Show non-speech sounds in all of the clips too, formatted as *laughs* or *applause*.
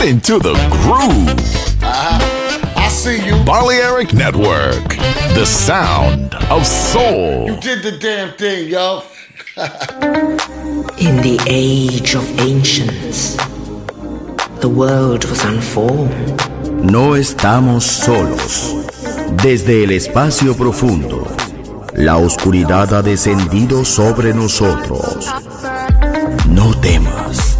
Get into the groove. Uh-huh. I see you. Balearic Network, the sound of soul. You did the damn thing, yo. *laughs* In the age of ancients, the world was unformed. No estamos solos. Desde el espacio profundo, la oscuridad ha descendido sobre nosotros. No temas,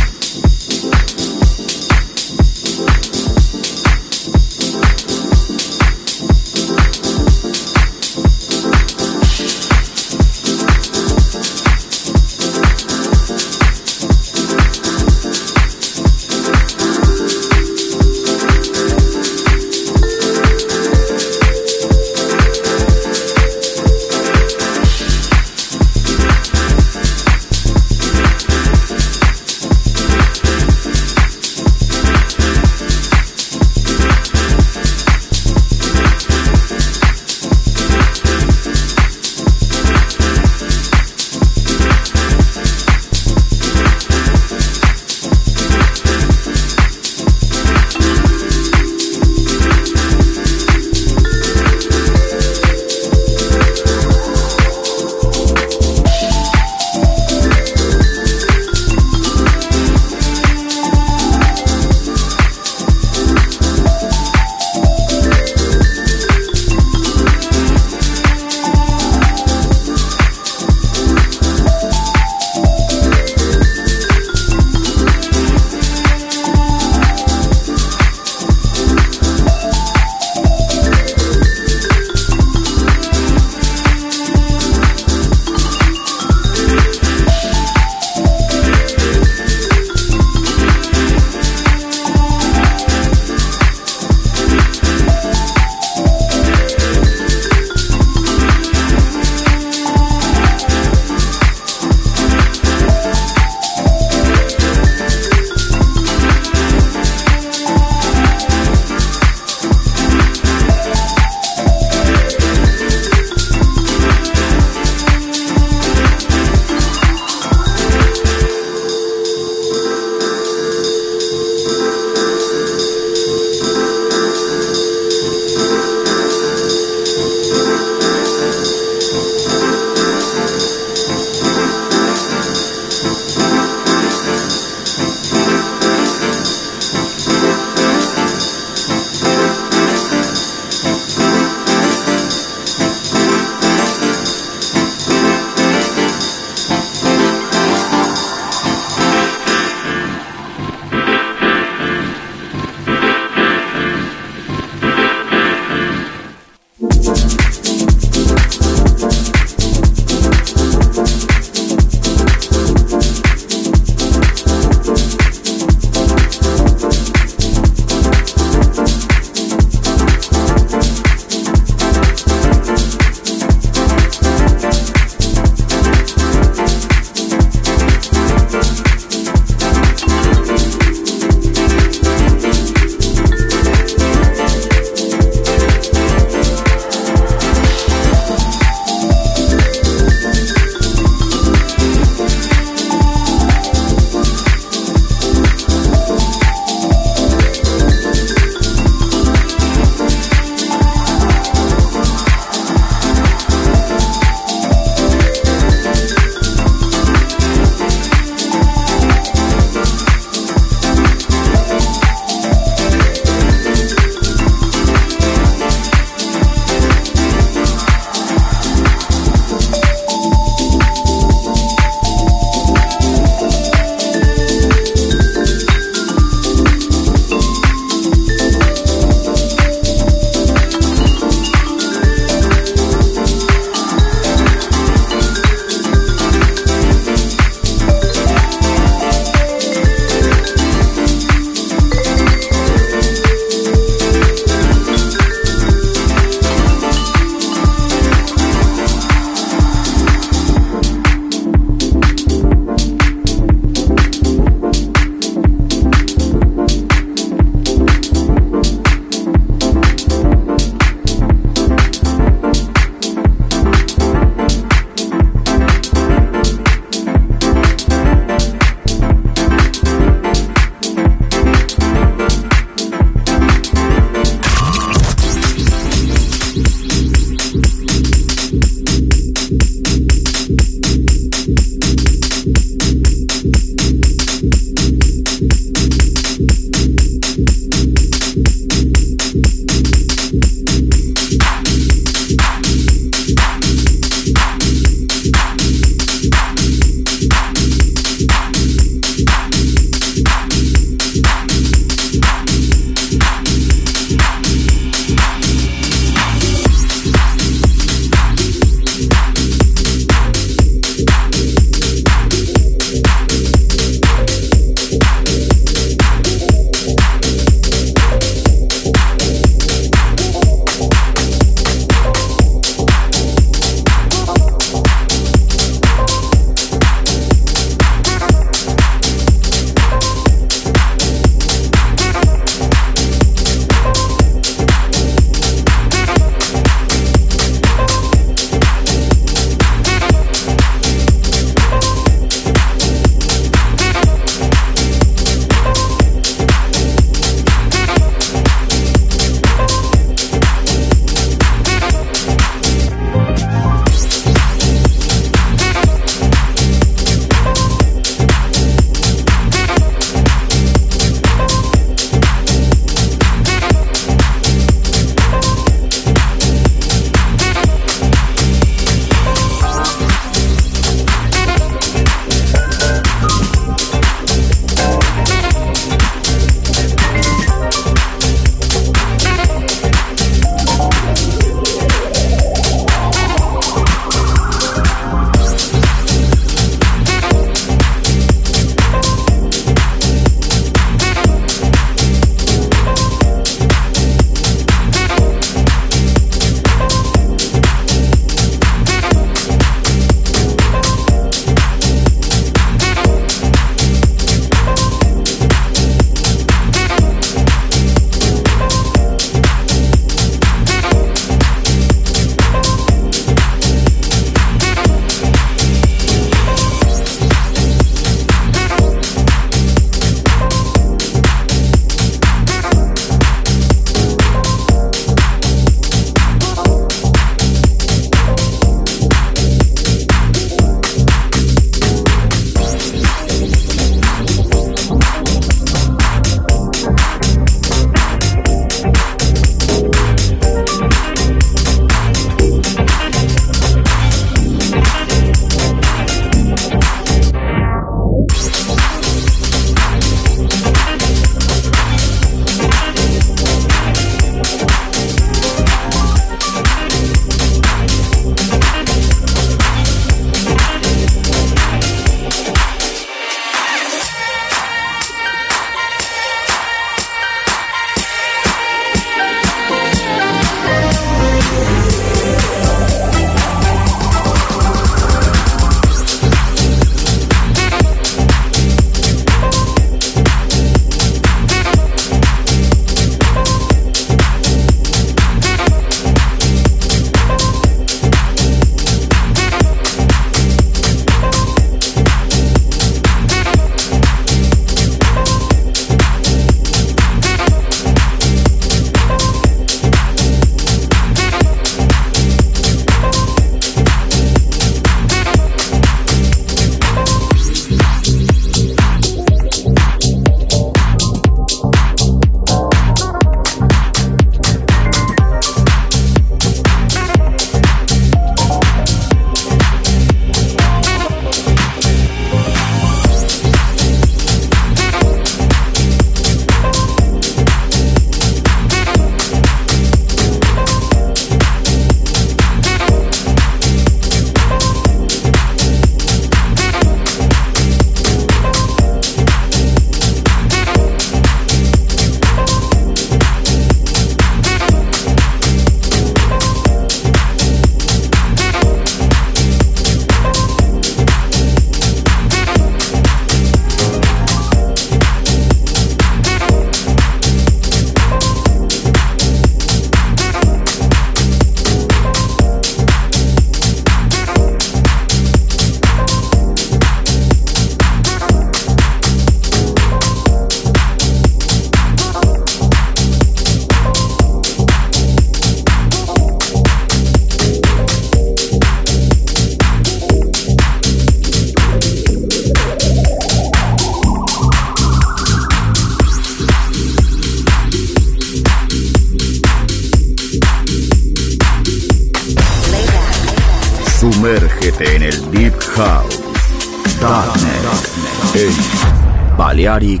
En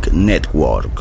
Balearic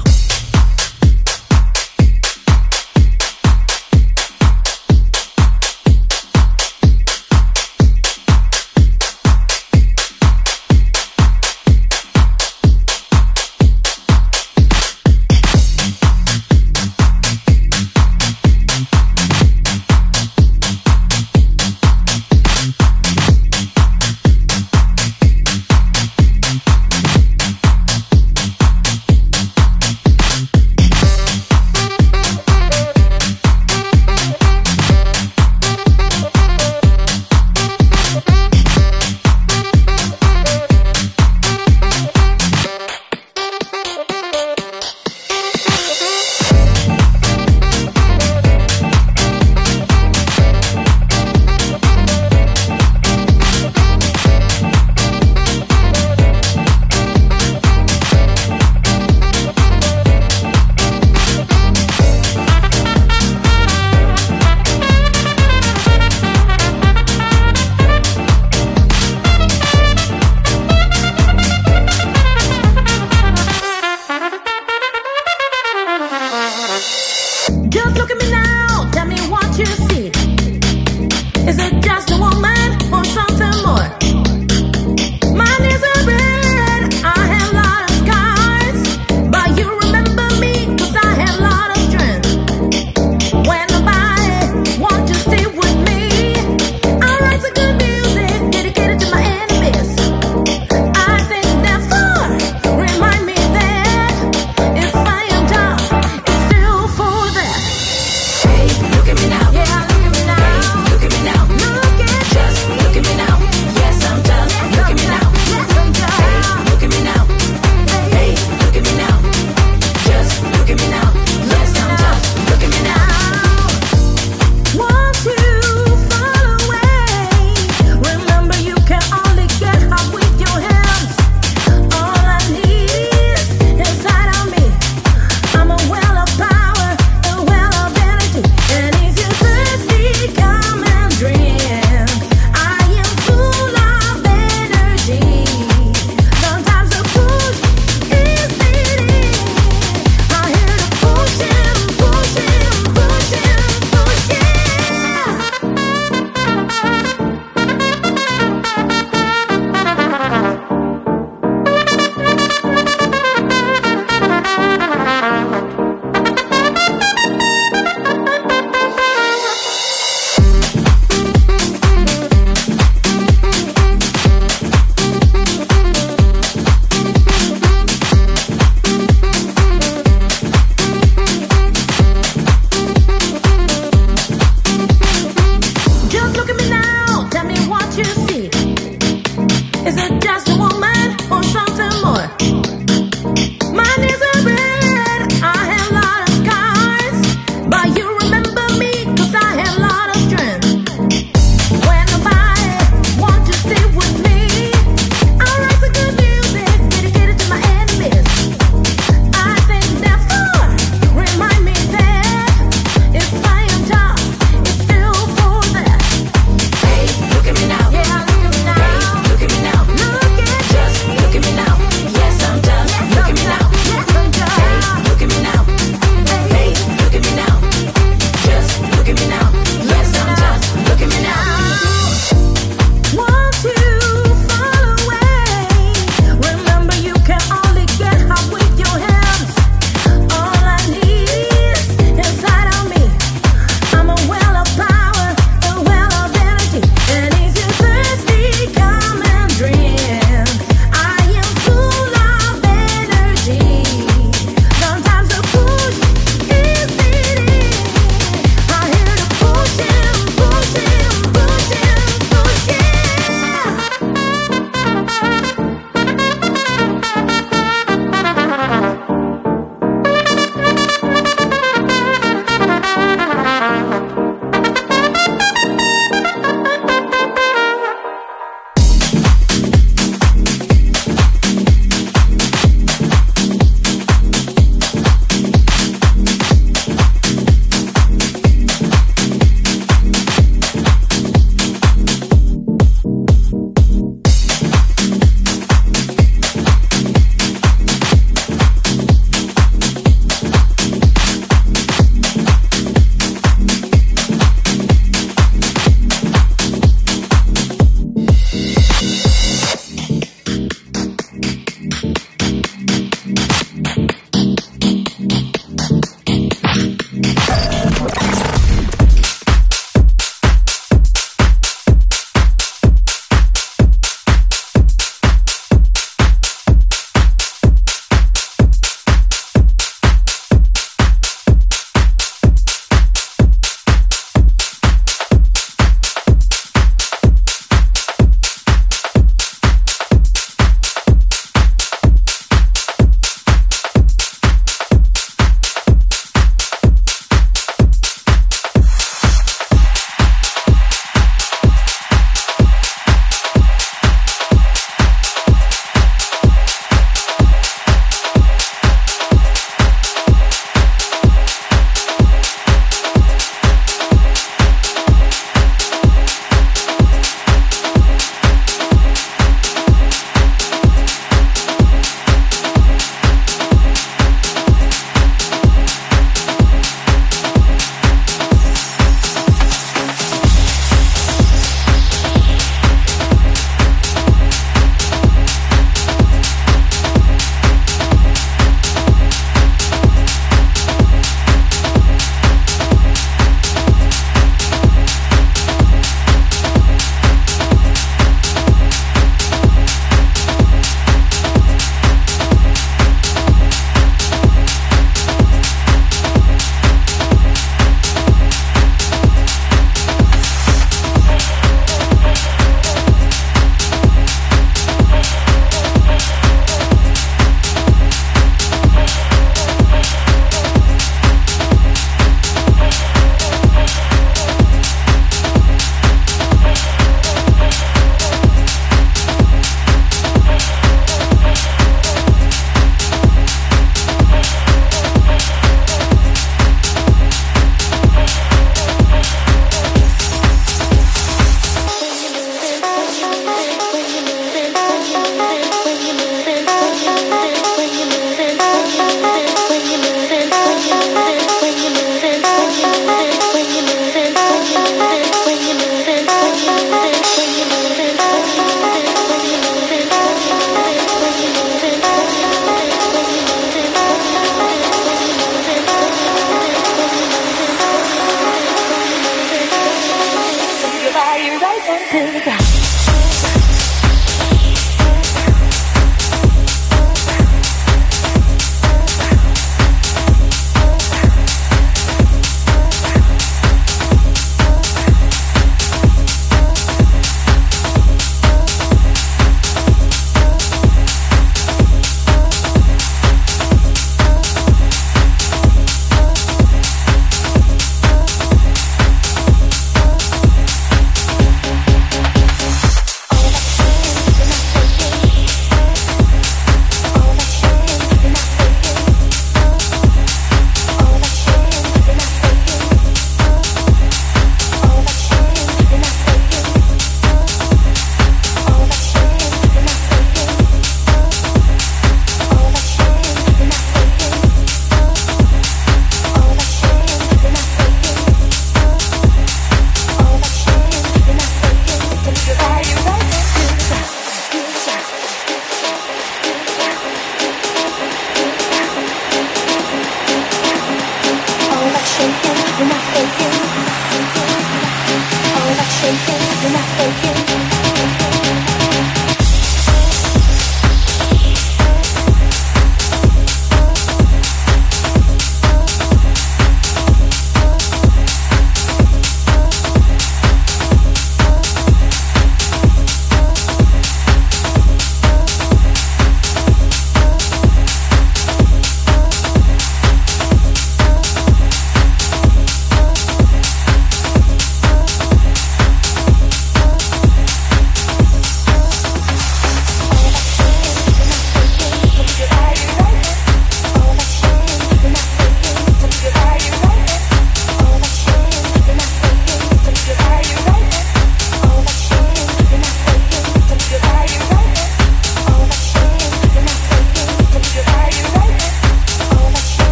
Network. estamos *laughs*